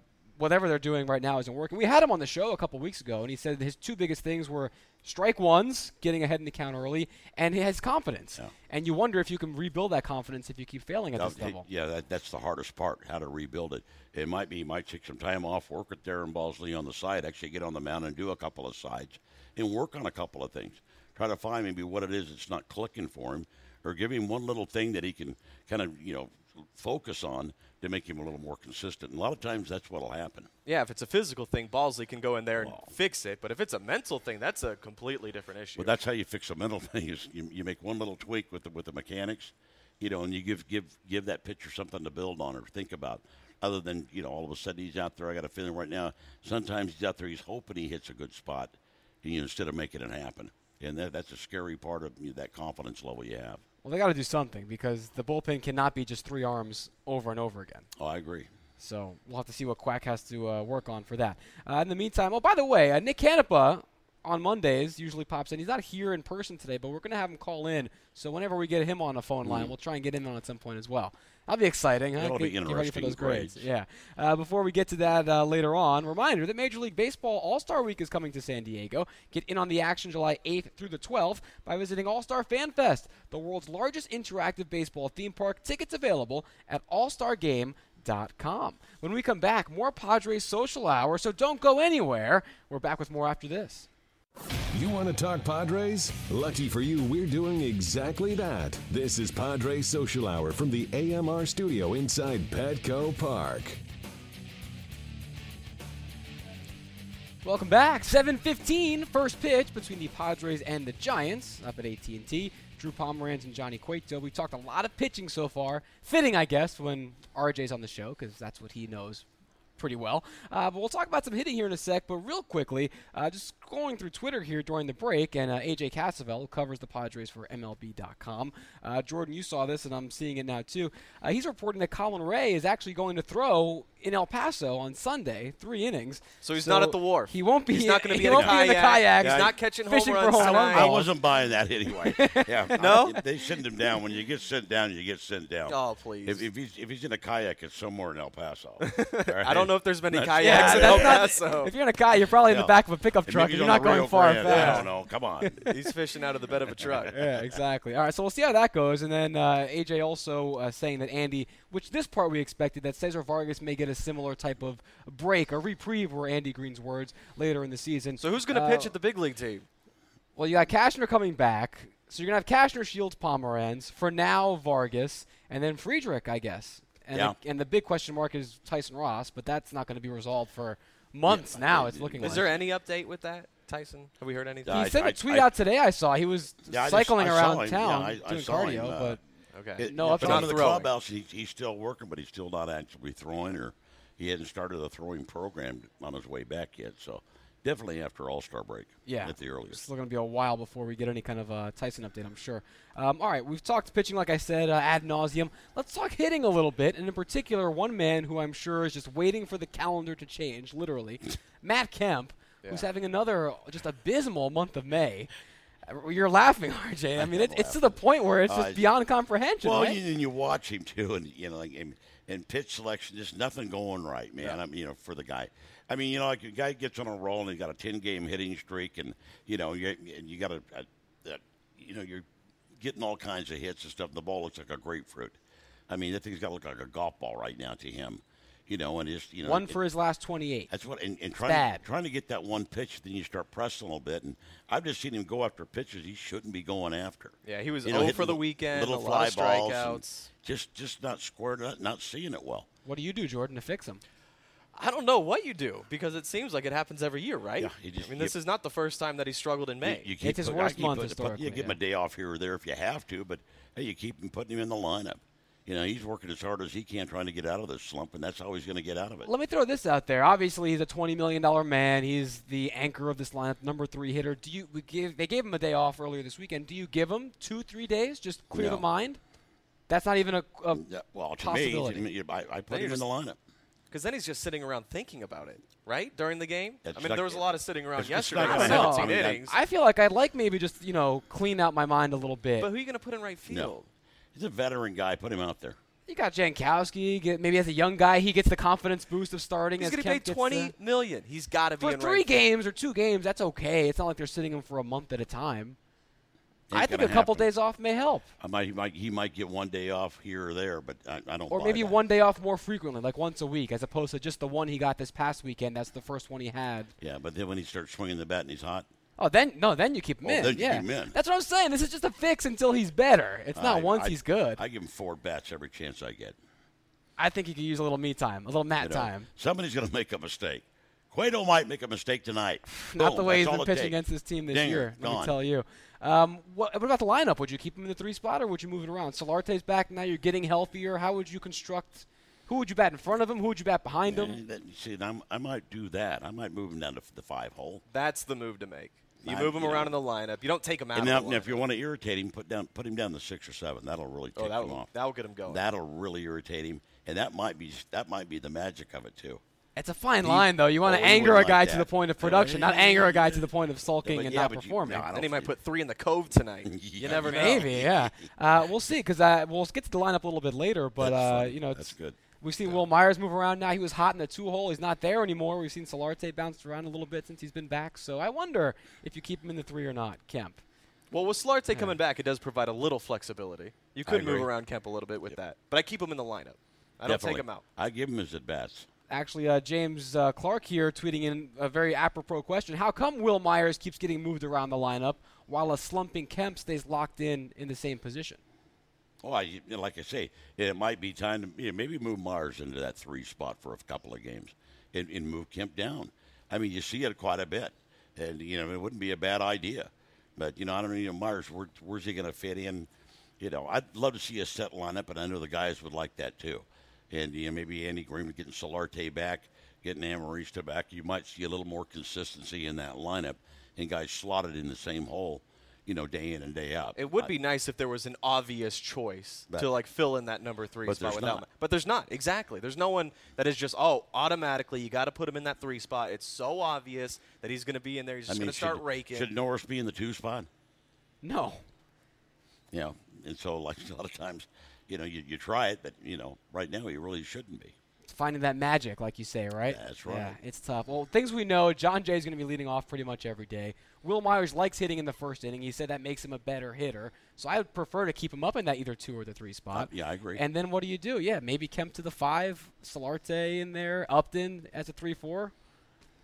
whatever they're doing right now isn't working. We had him on the show a couple weeks ago, and he said his two biggest things were strike ones, getting ahead in the count early, and his confidence. Yeah. And you wonder if you can rebuild that confidence if you keep failing at Uh, this level. Yeah, that, that's the hardest part, how to rebuild it. It might be, he might take some time off, work with Darren Balsley on the side, actually get on the mound and do a couple of sides and work on a couple of things. Try to find maybe what it is that's not clicking for him or give him one little thing that he can kind of, you know, focus on to make him a little more consistent. And a lot of times that's what will happen. yeah, if it's a physical thing, Balsley can go in there and Well- fix it. But if it's a mental thing, that's a completely different issue. But that's how you fix a mental thing is you, you make one little tweak with the, with the mechanics, you know, and you give give give that pitcher something to build on or think about. Other than you know, all of a sudden he's out there. I got a feeling right now. Sometimes he's out there. He's hoping he hits a good spot, you know, instead of making it happen. And that, that's a scary part of you know, that confidence level you have. Well, they got to do something because the bullpen cannot be just three arms over and over again. Oh, I agree. So we'll have to see what Quack has to uh, work on for that. Uh, in the meantime, oh, by the way, uh, Nick Canepa on Mondays usually pops in. He's not here in person today, but we're going to have him call in. So whenever we get him on a phone line, we'll try and get him on at some point as well. That'll be exciting. That'll be Get- get ready for those grades. grades. Yeah. Uh, before we get to that uh, later on, reminder that Major League Baseball All Star Week is coming to San Diego. Get in on the action July 8th through the 12th by visiting All Star Fan Fest, the world's largest interactive baseball theme park. Tickets available at allstargame.com. When we come back, more Padres social hour, so don't go anywhere. We're back with more after this. You want to talk Padres? Lucky for you, we're doing exactly that. This is Padres Social Hour from the AMR studio inside Petco Park. Welcome back. 7:15, first pitch between the Padres and the Giants up at AT&T. Drew Pomeranz and Johnny Cueto. We talked a lot of pitching so far. Fitting, I guess, when RJ's on the show because that's what he knows pretty well. Uh, but we'll talk about some hitting here in a sec. But real quickly, uh, just going through Twitter here during the break, and uh, AJ Cassavell, covers the Padres for MLB.com. Uh, Jordan, you saw this, and I'm seeing it now too. Uh, he's reporting that Colin Rea is actually going to throw in El Paso on Sunday, three innings. So he's not at the wharf. He won't be. He's not going to be in a won't in the kayak. He's not catching fishing home for home runs. I wasn't buying that anyway. Yeah, No? I- they send him down. When you get sent down, you get sent down. Oh, please. If, if he's if he's in a kayak, it's somewhere in El Paso. I don't know if there's many That's- kayaks Yeah, in that's El not- Paso. If you're in a kayak, you're probably in Yeah. the back of a pickup truck. maybe and You're not going far Grande. fast. I don't know. Come on. He's fishing out of the bed of a truck. yeah, exactly. All right, so we'll see how that goes. And then uh, AJ also uh, saying that Andy, which this part we expected, that Cesar Vargas may get a similar type of break, a reprieve, were Andy Green's words, later in the season. So who's going to Uh, pitch at the big league team? Well, you got Cashner coming back. So you're going to have Cashner, Shields, Pomeranz. For now, Vargas. And then Friedrich, I guess. And, Yeah. the, and the big question mark is Tyson Ross, but that's not going to be resolved for months now, it's looking Is like. there any update with that, Tyson? Have we heard anything? he I- sent a I- tweet I- out today. I saw he was Yeah, I just- cycling around him. town Yeah, I- I doing saw cardio, him, uh, but okay. It, No no, update. up Not in the throwing. clubhouse, he, he's still working, but he's still not actually throwing, or he hadn't started the throwing program on his way back yet. So definitely after All Star break. Yeah, at the It's earliest. still going to be a while before we get any kind of uh, Tyson update, I'm sure. Um, all right, we've talked pitching, like I said, uh, ad nauseum. Let's talk hitting a little bit, and in particular, one man who I'm sure is just waiting for the calendar to change, literally, Matt Kemp, who's having another just abysmal month of May. Uh, You're laughing, RJ. I mean, it, it's to the point where it's just Uh, beyond comprehension. Well, right? you, and you watch him too, and you know, like in, in pitch selection, just nothing going right, man. I mean, you know, for the guy. I mean, you know, like a guy gets on a roll and he's got a ten game hitting streak, and you know, you and you got a, uh, a, a, you know, you're getting all kinds of hits and stuff. And the ball looks like a grapefruit. I mean, that thing's got to look like a golf ball right now to him. You know, and just you know, One it- for his last 28. That's what, and, and trying bad. to, trying to get that one pitch, then you start pressing a little bit. And I've just seen him go after pitches he shouldn't be going after. Yeah, he was You know, 0 for the weekend, little a lot fly of balls, strikeouts. Just, just not squared, not, not seeing it well. What do you do, Jordan, to fix him? I don't know what you do because it seems like it happens every year, right? Yeah, just- I mean, you- this is not the first time that he struggled in May. You, you keep It's his put- worst month putting- historically, You give him a day off here or there if you have to, but hey, you keep him putting him in the lineup. You know, he's working as hard as he can trying to get out of this slump, and that's how he's going to get out of it. Let me throw this out there. Obviously, he's a twenty million dollar man. He's the anchor of this lineup, number three hitter. Do you we give? They gave him a day off earlier this weekend. Do you give him two, three days, just clear the mind? That's not even a. a Yeah, well, to possibility. me, I, I put Then him you're in the lineup. Because then he's just sitting around thinking about it, right? During the game? It's I mean, not- there was a lot of sitting around it's- it's yesterday. not with 17 I mean, innings. I feel like I'd like maybe just you know clean out my mind a little bit. but who are you going to put in right field? No, he's a veteran guy. Put him out there. you got Jankowski. Get, maybe as a young guy, he gets the confidence boost of starting. He's going to pay gets twenty the- million. He's got to be for in three right field. games or two games. That's okay. It's not like they're sitting him for a month at a time. Ain't I think a gonna couple happen. days off may help. I might, he might, he might get one day off here or there, but I, I don't. Or buy maybe that. one day off more frequently, like once a week, as opposed to just the one he got this past weekend. That's the first one he had. Yeah, but then when he starts swinging the bat and he's hot, Oh, then no, then you keep him Oh, in. then you yeah, keep him in. that's what I'm saying. This is just a fix until he's better. It's not I- once I- he's good. I give him four bats every chance I get. I think he could use a little me time, a little Matt You know, time. Somebody's going to make a mistake. Cueto might make a mistake tonight. Not Boom, the way he's that's been all pitching takes. against this team this Dinger, year. Let me tell you. Um, what, what about the lineup? Would you keep him in the three spot, or would you move it around? Solarte's back now. You're getting healthier. How would you construct? Who would you bat in front of him? Who would you bat behind him? That- see, I'm, I might do that. I might move him down to the five hole. That's the move to make. You I- move him you around know. in the lineup. You don't take him out. And of now, the now if you want to irritate him, put down, put him down the six or seven. That'll really take oh, that him off. that'll get him going. That'll really irritate him, and that might be that might be the magic of it too. It's a fine He- line, though. You want oh, to he anger a guy like to the point of Yeah, production, not yeah, anger a guy to the point of sulking but and yeah, not but you- performing. no, I don't and he might put three in the cove tonight. you Yeah, never know. Maybe, yeah. Uh, we'll see, because uh, we'll get to the lineup a little bit later. But uh, you know, That's good. We've seen Wil Myers move around now. He was hot in the two hole. He's not there anymore. We've seen Solarte bounce around a little bit since he's been back. So I wonder if you keep him in the three or not, Kemp. Well, with Solarte coming back, it does provide a little flexibility. You could move around Kemp a little bit with that, but I keep him in the lineup. I don't Definitely. take him out. I give him his at bats. Actually, uh, James uh, Clark here tweeting in a very apropos question. How come Wil Myers keeps getting moved around the lineup while a slumping Kemp stays locked in in the same position? Well, I, like I say, it might be time to you know, maybe move Mars into that three spot for a couple of games, and, and move Kemp down. I mean, you see it quite a bit, and you know it wouldn't be a bad idea. But you know, I don't know, you know Mars, where, where's he going to fit in? You know, I'd love to see a set lineup, and I know the guys would like that too. And you know, maybe Andy Green getting Solarte back. getting Amarista back, you might see a little more consistency in that lineup and guys slotted in the same hole, you know, day in and day out. It would I- be nice if there was an obvious choice That- to like fill in that number three But spot there's without. not. But there's not exactly. There's no one that is just oh automatically you got to put him in that three spot. It's so obvious that he's going to be in there. He's I just mean, going to start raking. Should Norris be in the two spot? No. You know, and so like a lot of times, you know, you, you try it, but you know, right now he really shouldn't be. Finding that magic, like you say, right? That's right. Yeah, it's tough. Well, things we know, Jon Jay is going to be leading off pretty much every day. Wil Myers likes hitting in the first inning. He said that makes him a better hitter. So I would prefer to keep him up in that either two or the three spot. Uh, yeah, I agree. And then what do you do? Yeah, maybe Kemp to the five, Solarte in there, Upton as a three-four.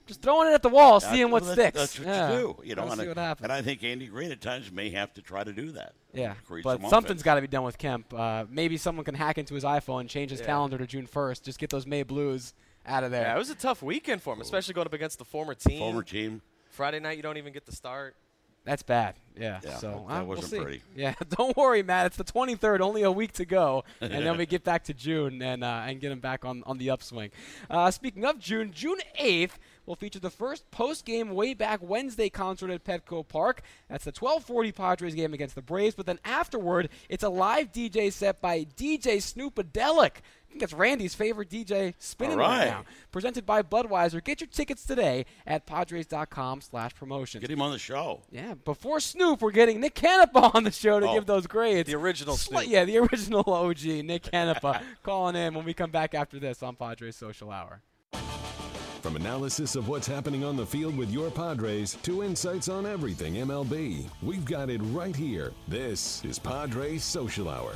Just throwing it at the wall, seeing what That's- sticks. That's what yeah. you do. You know, Gotta and, see I, what happens. and I think Andy Green at times may have to try to do that. Yeah, Create but some something's offense. got to be done with Kemp. Uh, maybe someone can hack into his iPhone, and change his Yeah. calendar to June 1st. Just get those May Blues out of there. yeah, it was a tough weekend for him, especially going up against the former team. Former team. Friday night, you don't even get to start. That's bad. Yeah. Yeah, so that uh, we'll wasn't see. pretty. Yeah. Don't worry, Matt. It's the 23rd. Only a week to go, and then we get back to June and uh, and get him back on on the upswing. Uh, speaking of June, June 8th will feature the first post-game way back Wednesday concert at Petco Park. That's the 12:40 Padres game against the Braves. But then afterward, it's a live DJ set by DJ Snoopadelic. I think that's Randy's favorite DJ spinning right right. now. Presented by Budweiser. Get your tickets today at Padres.com/promotions. Get him on the show. Yeah, before Snoop, we're getting Nick Canepa on the show to Oh, give those grades. the original Sli- Yeah, the original OG, Nick Canepa, calling in when we come back after this on Padres Social Hour. From analysis of what's happening on the field with your Padres to insights on everything MLB, we've got it right here. This is Padres Social Hour.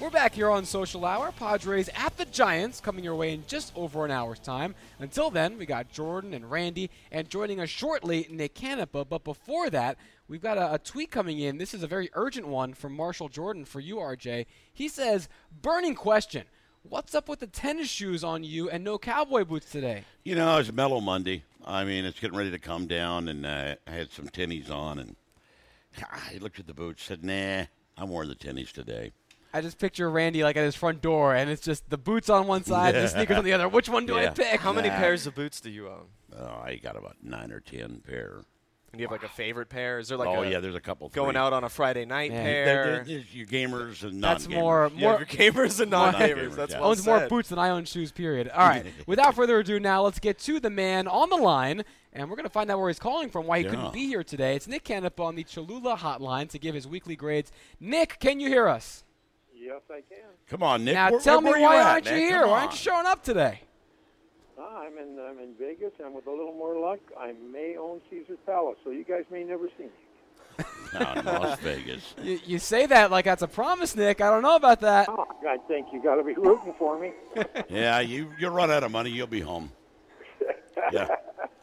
We're back here on Social Hour. Padres at the Giants coming your way in just over an hour's time. Until then, we got Jordan and Randy, and joining us shortly, Nick Canepa. But before that, we've got a, a tweet coming in. This is a very urgent one from Marshall Jordan for you, RJ. He says, Burning question. What's up with the tennis shoes on you and no cowboy boots today? You know, it's Mellow Monday. I mean, it's getting ready to come down, and uh, I had some tennies on, and I looked at the boots, said, "Nah, I'm wearing the tennies today." I just picture Randy like at his front door, and it's just the boots on one side, and the sneakers on the other. Which one do I pick? How many Nah. pairs of boots do you own? Oh, I got about nine or ten pair. Do you have like a favorite pair? Is there like oh a yeah, there's a couple going three. out on a Friday night Yeah. pair? There- there- there's your gamers and That's non-gamers. more You more have your gamers and More non-gamers. non-gamers, That's yeah. well owns more boots than I own shoes. Period. All right. Without further ado, now let's get to the man on the line, and we're going to find out where he's calling from, why he Yeah. couldn't be here today. It's Nick Canepa on the Cholula hotline to give his weekly grades. Nick, can you hear us? Yes, I can. Come on, Nick. now where- tell where me you why at, aren't you Nick? here? Why aren't you showing up today? Ah, I'm in I'm in Vegas, and with a little more luck, I may own Caesar's Palace, so you guys may never see me. No, in Las Vegas. You, you say that like that's a promise, Nick. I don't know about that. Oh, I think you got to be rooting for me. Yeah, you you'll run out of money. You'll be home. Yeah,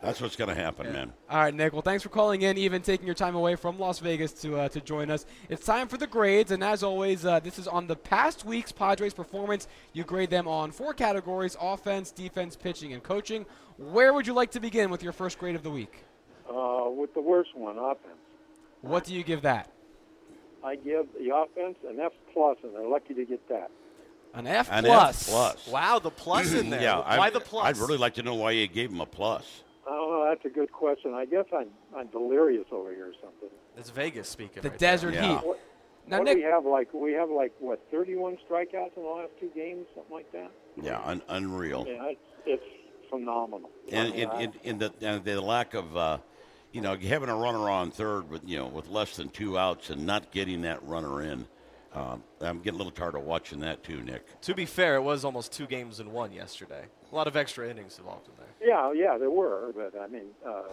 that's what's going to happen, man. All right, Nick. Well, thanks for calling in, even taking your time away from Las Vegas to uh, to join us. It's time for the grades, and as always, uh, this is on the past week's Padres performance. You grade them on four categories: offense, defense, pitching, and coaching. Where would you like to begin with your first grade of the week? Uh, with the worst one, offense. What do you give that? I give the offense an F plus, and they're lucky to get that. An F An plus. F plus. Wow, the plus in there. Yeah, Why I'd, the plus? I'd really like to know why you gave him a plus. I. That's a good question. I guess I'm I'm delirious over here or something. It's Vegas speaking. The right there. desert Yeah. heat. What, Now, what do Nick, we have? Like we have like what 31 strikeouts in the last two games, something like that. Yeah, un- unreal. Yeah, it's, it's phenomenal. And I mean, in, in, in the and the lack of, uh, you know, having a runner on third with you know with less than two outs and not getting that runner in, um, I'm getting a little tired of watching that too, Nick. To be fair, it was almost two games in one yesterday. A lot of extra innings involved in there. Yeah, yeah, there were, but I mean, uh,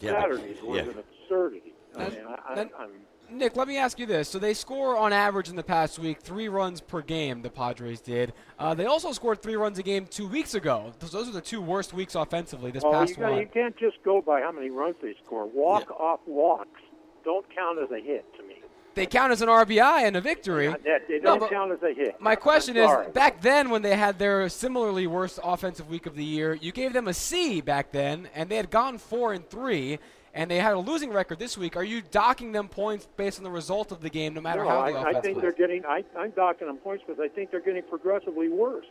Yeah, Saturdays was yeah. an absurdity. I mean, I, now- I, I'm Nick, let me ask you this. So they score on average in the past week three runs per game. The Padres did. Uh, they also scored three runs a game two weeks ago. Those, those are the two worst weeks offensively. This oh, past you, one. you can't just go by how many runs they score. Walk Yeah. off walks don't count as a hit to me. They count as an RBI and a victory. They don't but count as a hit. My question is, back then when they had their similarly worst offensive week of the year, you gave them a C back then, and they had gone four and three. and they had a losing record this week. Are you docking them points based on the result of the game, no matter no, how the I, offense I think plays? they're getting. I, I'm docking them points because I think they're getting progressively worse.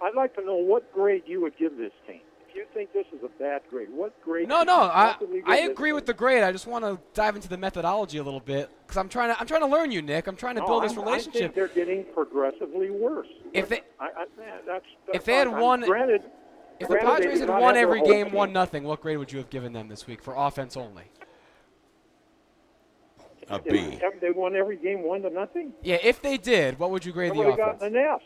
I'd like to know what grade you would give this team. If you think this is a bad grade, what grade? No, no, I, I agree with the grade. I just want to dive into the methodology a little bit because I'm trying to I'm trying to learn you, Nick. I'm trying to No, build this I'm- I relationship. think they're getting progressively worse. If they- I, I, that's, that's if they had fine. won- granted, if the granted they Padres had won every game team. one nothing, what grade would you have given them this week for offense only? A B. They, they won every game one to nothing. Yeah, if they did, what would you grade They the would offense? gotten an F.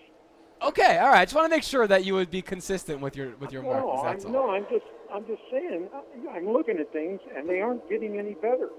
Okay, all right. I just want to make sure that you would be consistent with your with your No, markings. I'm, all. no, I'm just, I'm just saying. uh, I'm looking at things, and they aren't getting any better.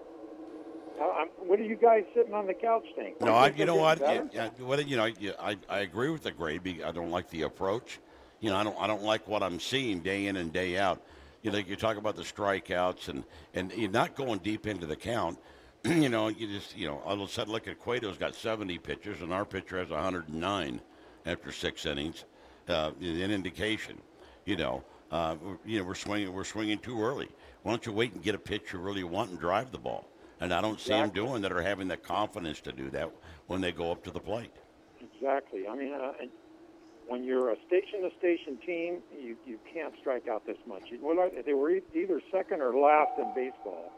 Uh, I'm, what are you guys sitting on the couch thinking? No, I, you know what? Yeah, better? yeah, what you know, yeah, I, I agree with the grade. I don't like the approach. You know, I don't I don't like what I'm seeing day in and day out. You know, you talk about the strikeouts and and you're not going deep into the count. you know, you just you know, all of a sudden look at Cueto's got 70 pitches and our pitcher has 109 after six innings. Uh, an indication. You know, uh, we're- you know we're swinging we're swinging too early. Why don't you wait and get a pitch you really want and drive the ball? And I don't see them doing that or having the confidence to do that when they go up to the plate. Exactly. I mean, uh, and when you're a station-to-station team, you, you can't strike out this much. You- Well, they were either second or last in baseball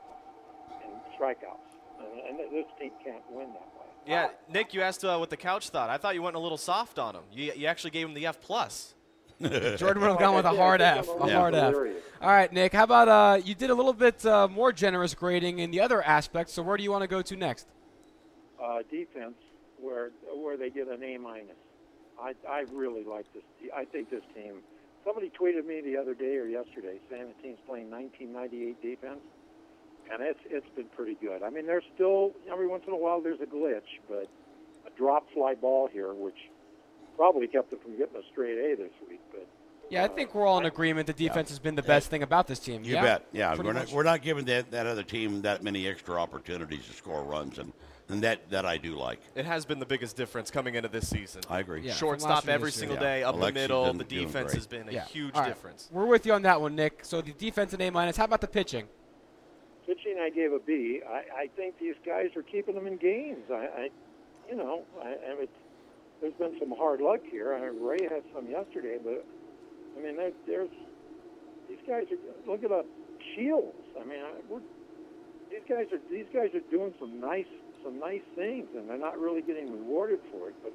in strikeouts, and, and this team can't win that way. Yeah, Nick, you asked uh, what the couch thought. I thought you went a little soft on him. You, you actually gave him the F plus. Jordan would have gone with a hard think F. I'm A a hard F. All right, Nick. How about uh, you did a little bit uh, more generous grading in the other aspects. So where do you want to go to next? uh, defense where where they get an A minus. I I really like this. te- I think this team. Somebody tweeted me the other day or yesterday saying the team's playing 1998 defense, and it's it's been pretty good. I mean, there's still every once in a while there's a glitch, but a drop fly ball here, which probably kept them from getting a straight A this week. But Yeah, I uh, think we're all in agreement. The defense has been the best thing about this team. You yeah? bet. Yeah, Pretty we're not, we're not giving that, that other team that many extra opportunities to score runs, and, and that, that I do like. It has been the biggest difference coming into this season. I agree. Yeah. Shortstop last year to every this year. single Yeah. day, up Alexis the middle. The defense has been a Yeah. huge All right. difference. We're with you on that one, Nick. So the defense an A minus. How about the pitching? Pitching, I gave a B. I, I think these guys are keeping them in games. I, I you know, I, and it's, there's been some hard luck here. I, Rea had some yesterday, but I mean, there, there's these guys are. Look at uh, Shields. I mean, I, we're, these guys are these guys are doing some nice some nice things, and they're not really getting rewarded for it. But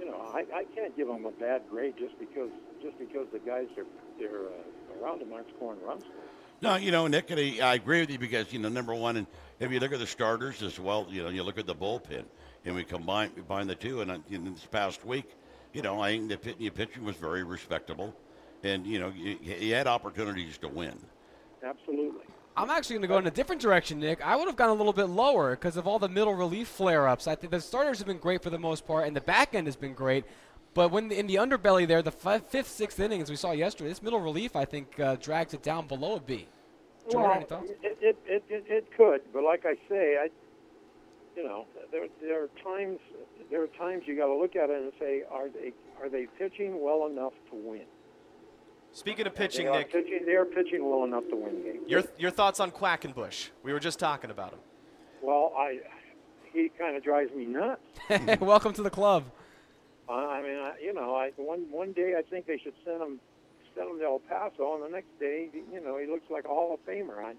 you know, I, I can't give them a bad grade just because just because the guys are they're uh, around them aren't scoring runs. For. No, you know, Nick, and I I agree with you because, you know, number one, and if you look at the starters as well, you know, you look at the bullpen, and we combine, combine the two, and uh, in this past week, you know, I think the, pit, the pitching was very respectable, and, you know, you, you had opportunities to win. Absolutely. I'm actually going to go in a different direction, Nick. I would have gone a little bit lower because of all the middle relief flare-ups. I think the starters have been great for the most part, and the back end has been great. But when in the underbelly there, the fi- fifth, sixth as we saw yesterday, this middle relief I think uh, drags it down below a B. Jordan, any? It, it, it, it, it could, but like I say, I, you know, there, there are times there are times you got to look at it and say, are they are they pitching well enough to win? Speaking of pitching, are Nick, pitching. They are pitching well enough to win games. your your thoughts on Quackenbush? We were just talking about him. well, I he kind of drives me nuts. Welcome to the club. Uh, I mean, I, you know, I one one day I think they should send him send him to El Paso, and the next day, you know, he looks like a Hall of Famer. I,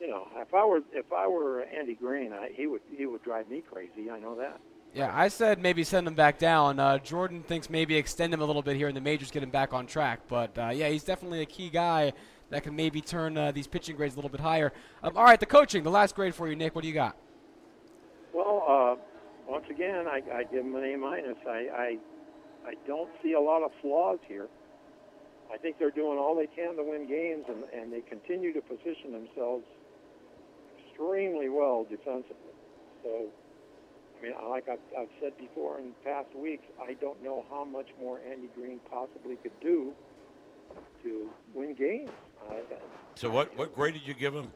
you know, if I were if I were Andy Green, I, he would he would drive me crazy. I know that. Yeah, I said maybe send him back down. Uh, Jordan thinks maybe extend him a little bit here in the majors, get him back on track. But uh, yeah, he's definitely a key guy that can maybe turn uh, these pitching grades a little bit higher. Um, all right, the coaching, the last grade for you, Nick. What do you got? Well, uh, once again, I, I give him an A minus. I, I I don't see a lot of flaws here. I think they're doing all they can to win games, and, and they continue to position themselves extremely well defensively. So, I mean, like I've, I've said before in past weeks, I don't know how much more Andy Green possibly could do to win games. I, So what, what grade did you give him?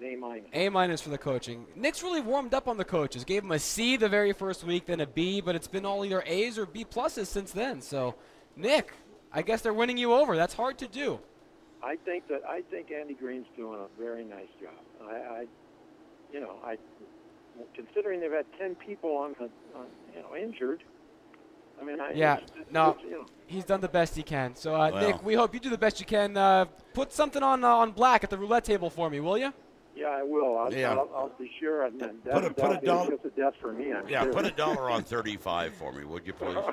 An A minus. A minus for the coaching. Nick's really warmed up on the coaches. Gave him a C the very first week, then a B, but it's been all either A's or B pluses since then. So, Nick, I guess they're winning you over. That's hard to do. I, I think that I think Andy Green's doing a very nice job. I, I you know, I considering they've had ten people on the, on, you know, injured. I mean, I, Yeah, it's- it's- no. it's, you know, He's done the best he can. So, uh, Well. Nick, we hope you do the best you can. Uh, put something on uh, on black at the roulette table for me, will you? Yeah, I will. I'll, Yeah. I'll, I'll be sure. And then Put a- put a dollar- just a death for me. I'm Yeah, sure. put a dollar on 35 for me, would you please?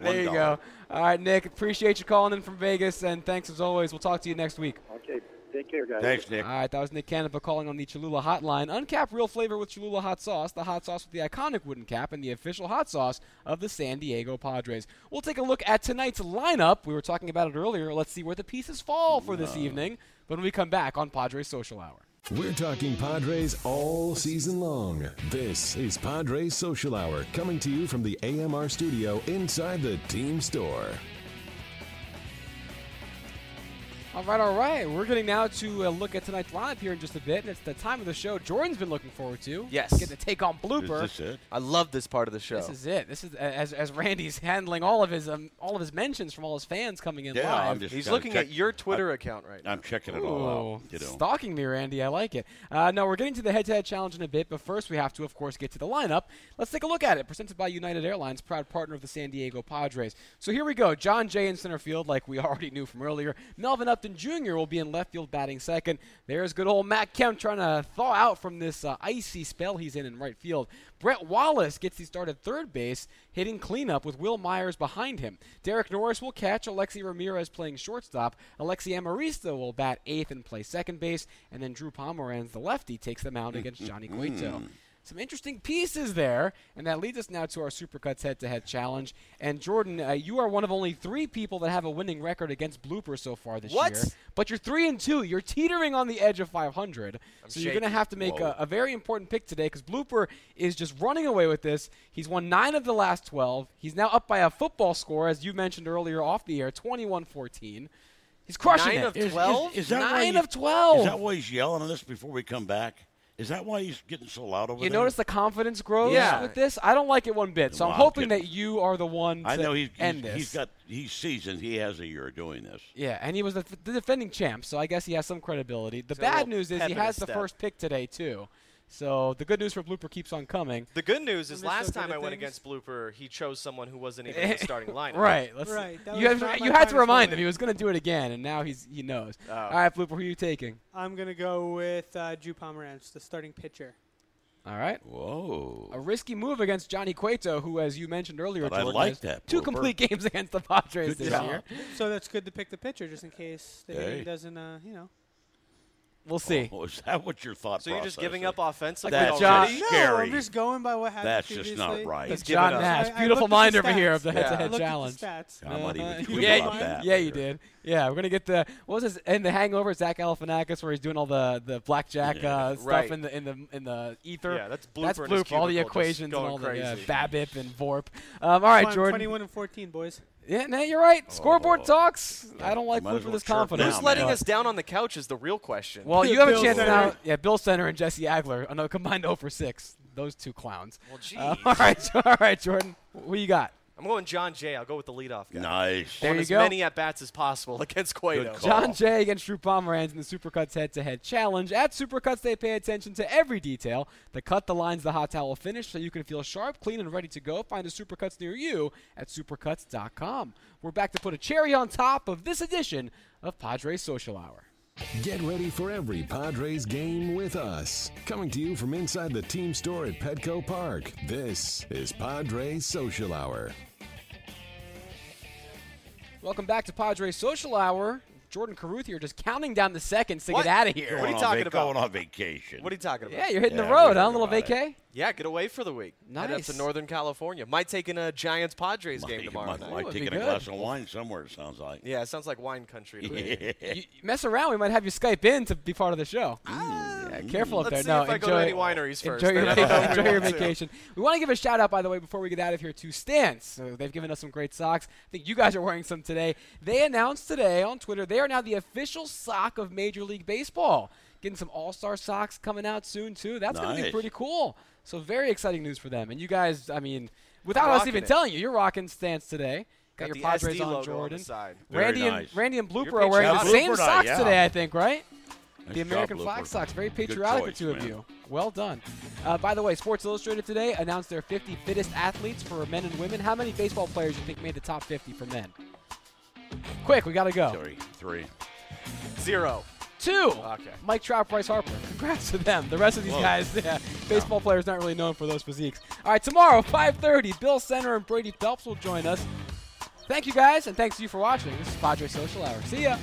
There you One go. All right, Nick. Appreciate you calling in from Vegas, and thanks as always. We'll talk to you next week. Okay, take care, guys. Thanks, Nick. All right, that was Nick Canepa calling on the Cholula Hotline. Uncap real flavor with Cholula hot sauce, the hot sauce with the iconic wooden cap, and the official hot sauce of the San Diego Padres. We'll take a look at tonight's lineup. We were talking about it earlier. Let's see where the pieces fall for this uh-huh. evening when we come back on Padres Social Hour. We're talking Padres all season long. This is Padres Social Hour coming to you from the AMR studio inside the team store. All right, all right. We're getting now to uh, look at tonight's lineup here in just a bit, and it's the time of the show Jordan's been looking forward to. Yes. Getting to take on Blooper. Is this it? I love this part of the show. This is it. This is as as Randy's handling all of his um, all of his mentions from all his fans coming in Yeah, live. I'm just He's looking check- at your Twitter account right now. I'm checking it all out. You know. stalking me, Randy. I like it. Uh, no, we're getting to the head-to-head challenge in a bit, but first we have to, of course, get to the lineup. Let's take a look at it. Presented by United Airlines, proud partner of the San Diego Padres. So here we go. Jon Jay in center field, like we already knew from earlier. Melvin Jr. will be in left field, batting second. There's good old Matt Kemp trying to thaw out from this uh, icy spell he's in in right field. Brett Wallace gets the start at third base, hitting cleanup with Wil Myers behind him. Derek Norris will catch. Alexei Ramirez playing shortstop. Alexi Amarista will bat eighth and play second base. And then Drew Pomeranz, the lefty, takes the mound against Johnny Cueto. Some interesting pieces there, and that leads us now to our Supercuts head-to-head challenge. And Jordan, uh, you are one of only three people that have a winning record against Blooper so far this What? year. But you're three and two. You're teetering on the edge of 500. so you're going to have to make a, a very important pick today because Blooper is just running away with this. He's won nine of the last 12. He's now up by a football score, as you mentioned earlier off the air, 21-14. He's crushing Nine it. of 12? Is that why Nine of 12. Is that why he's yelling at us before we come back? Is that why he's getting so loud over You there? notice the confidence grows Yeah. with this? I don't like it one bit. So I'm hoping that you are the one to I know he's, end he's, this. he's got he's seasoned. He has a year doing this. yeah, and he was the, the defending champ, so I guess he has some credibility. The He's got a bad news is he in his has the first pick today too. So the good news for Blooper keeps on coming. The good news is When so last time at I went against Blooper, he chose someone who wasn't even in the starting lineup. right. Let's, Right, that You, have, you had to finest remind him he was going to do it again, and now he's he knows. Oh. All right, Blooper, who are you taking? I'm gonna go with uh, Drew Pomeranz, the starting pitcher. All right. Whoa. A risky move against Johnny Cueto, who, as you mentioned earlier, But I like has that, two Blooper. complete games against the Padres Good this job. year. So that's good to pick the pitcher just in case the Hey. doesn't, uh, you know. We'll see. Oh, is that what your thought So you're just giving is? up offensively That's John- already? just No, scary. I'm just going by what happened That's just not right. That's John. Nash. I- I Beautiful mind over here of the head-to-head I challenge. At the stats. I might even Uh-huh. yeah, about that yeah, you did. Yeah, we're gonna get the what was his in the Hangover? Zach Galifianakis, where he's doing all the the blackjack Yeah. uh, stuff Right. in the in the in the ether. Yeah, that's That's Blooper in Blooper. All the equations and going all the yeah, crazy. BABIP and VORP. Um, all right, Fine, Jordan. 21 and 14, boys. Yeah, no, you're right. Scoreboard Oh. talks. I don't like Might as Blooper well this chirp confident. down, Who's letting man. us down on the couch is the real question. Well, you have a chance Center. now. Yeah, Bill Center and Jesse Agler. I know combined 0 for 6. Those two clowns. Well, geez. Uh, all right, all right, Jordan. What you got? I'm going Jon Jay. I'll go with the leadoff guy. Nice. There Want you as go. many at bats as possible against Cueto. Jon Jay against Drew Pomeranz in the Supercuts head-to-head challenge. At Supercuts, they pay attention to every detail. The cut, the lines, the hot towel finish, so you can feel sharp, clean, and ready to go. Find a Supercuts near you at supercuts.com. We're back to put a cherry on top of this edition of Padres Social Hour. Get ready for every Padres game with us. Coming to you from inside the team store at Petco Park. This is Padres Social Hour. Welcome back to Padres Social Hour. Jordan Caruth here, just counting down the seconds to What? get out of here. What are you talking vac- about? Going on vacation. What are you talking about? Yeah, you're hitting Yeah, the we road, heard huh? A little about it. vacay. Yeah, get away for the week. Head up Nice. to Northern California. Might take in a Giants Padres Might- game tomorrow might, night. might Ooh, take in a glass of wine somewhere. It sounds like. Yeah, it sounds like wine country. to. Yeah. You mess around, we might have you Skype in to be part of the show. Yeah, mm, careful up. Let's there. no, if I go enjoy, to wineries first. Enjoy your, Then I'll know vacation. we enjoy your want to. vacation. We want to give a shout out, by the way, before we get out of here to Stance. So they've given us some great socks. I think you guys are wearing some today. They announced today on Twitter they are now the official sock of Major League Baseball. Getting some All Star socks coming out soon too. That's going to be pretty cool. So very exciting news for them. And you guys, I mean, without us even it. telling you, you're rocking Stance today. Got, your the Padres SD on logo Jordan. On the side. Randy nice. and Randy and Blooper You're wearing the same socks yeah. today, I think, right? Nice the American job, flag Blooper. socks. Very patriotic, choice, the two of man. you. Well done. Uh, by the way, Sports Illustrated today announced their 50 fittest athletes for men and women. How many baseball players do you think made the top 50 for men? Quick, we got to go. Three, three. Zero. Two. Okay. Mike Trout, Bryce Harper. Congrats to them. The rest of these Whoa. guys, yeah, baseball players not really known for those physiques. All right, tomorrow, 5:30, Bill Center and Brady Phelps will join us. Thank you guys, and thanks to you for watching. This is Padre Social Hour. See ya.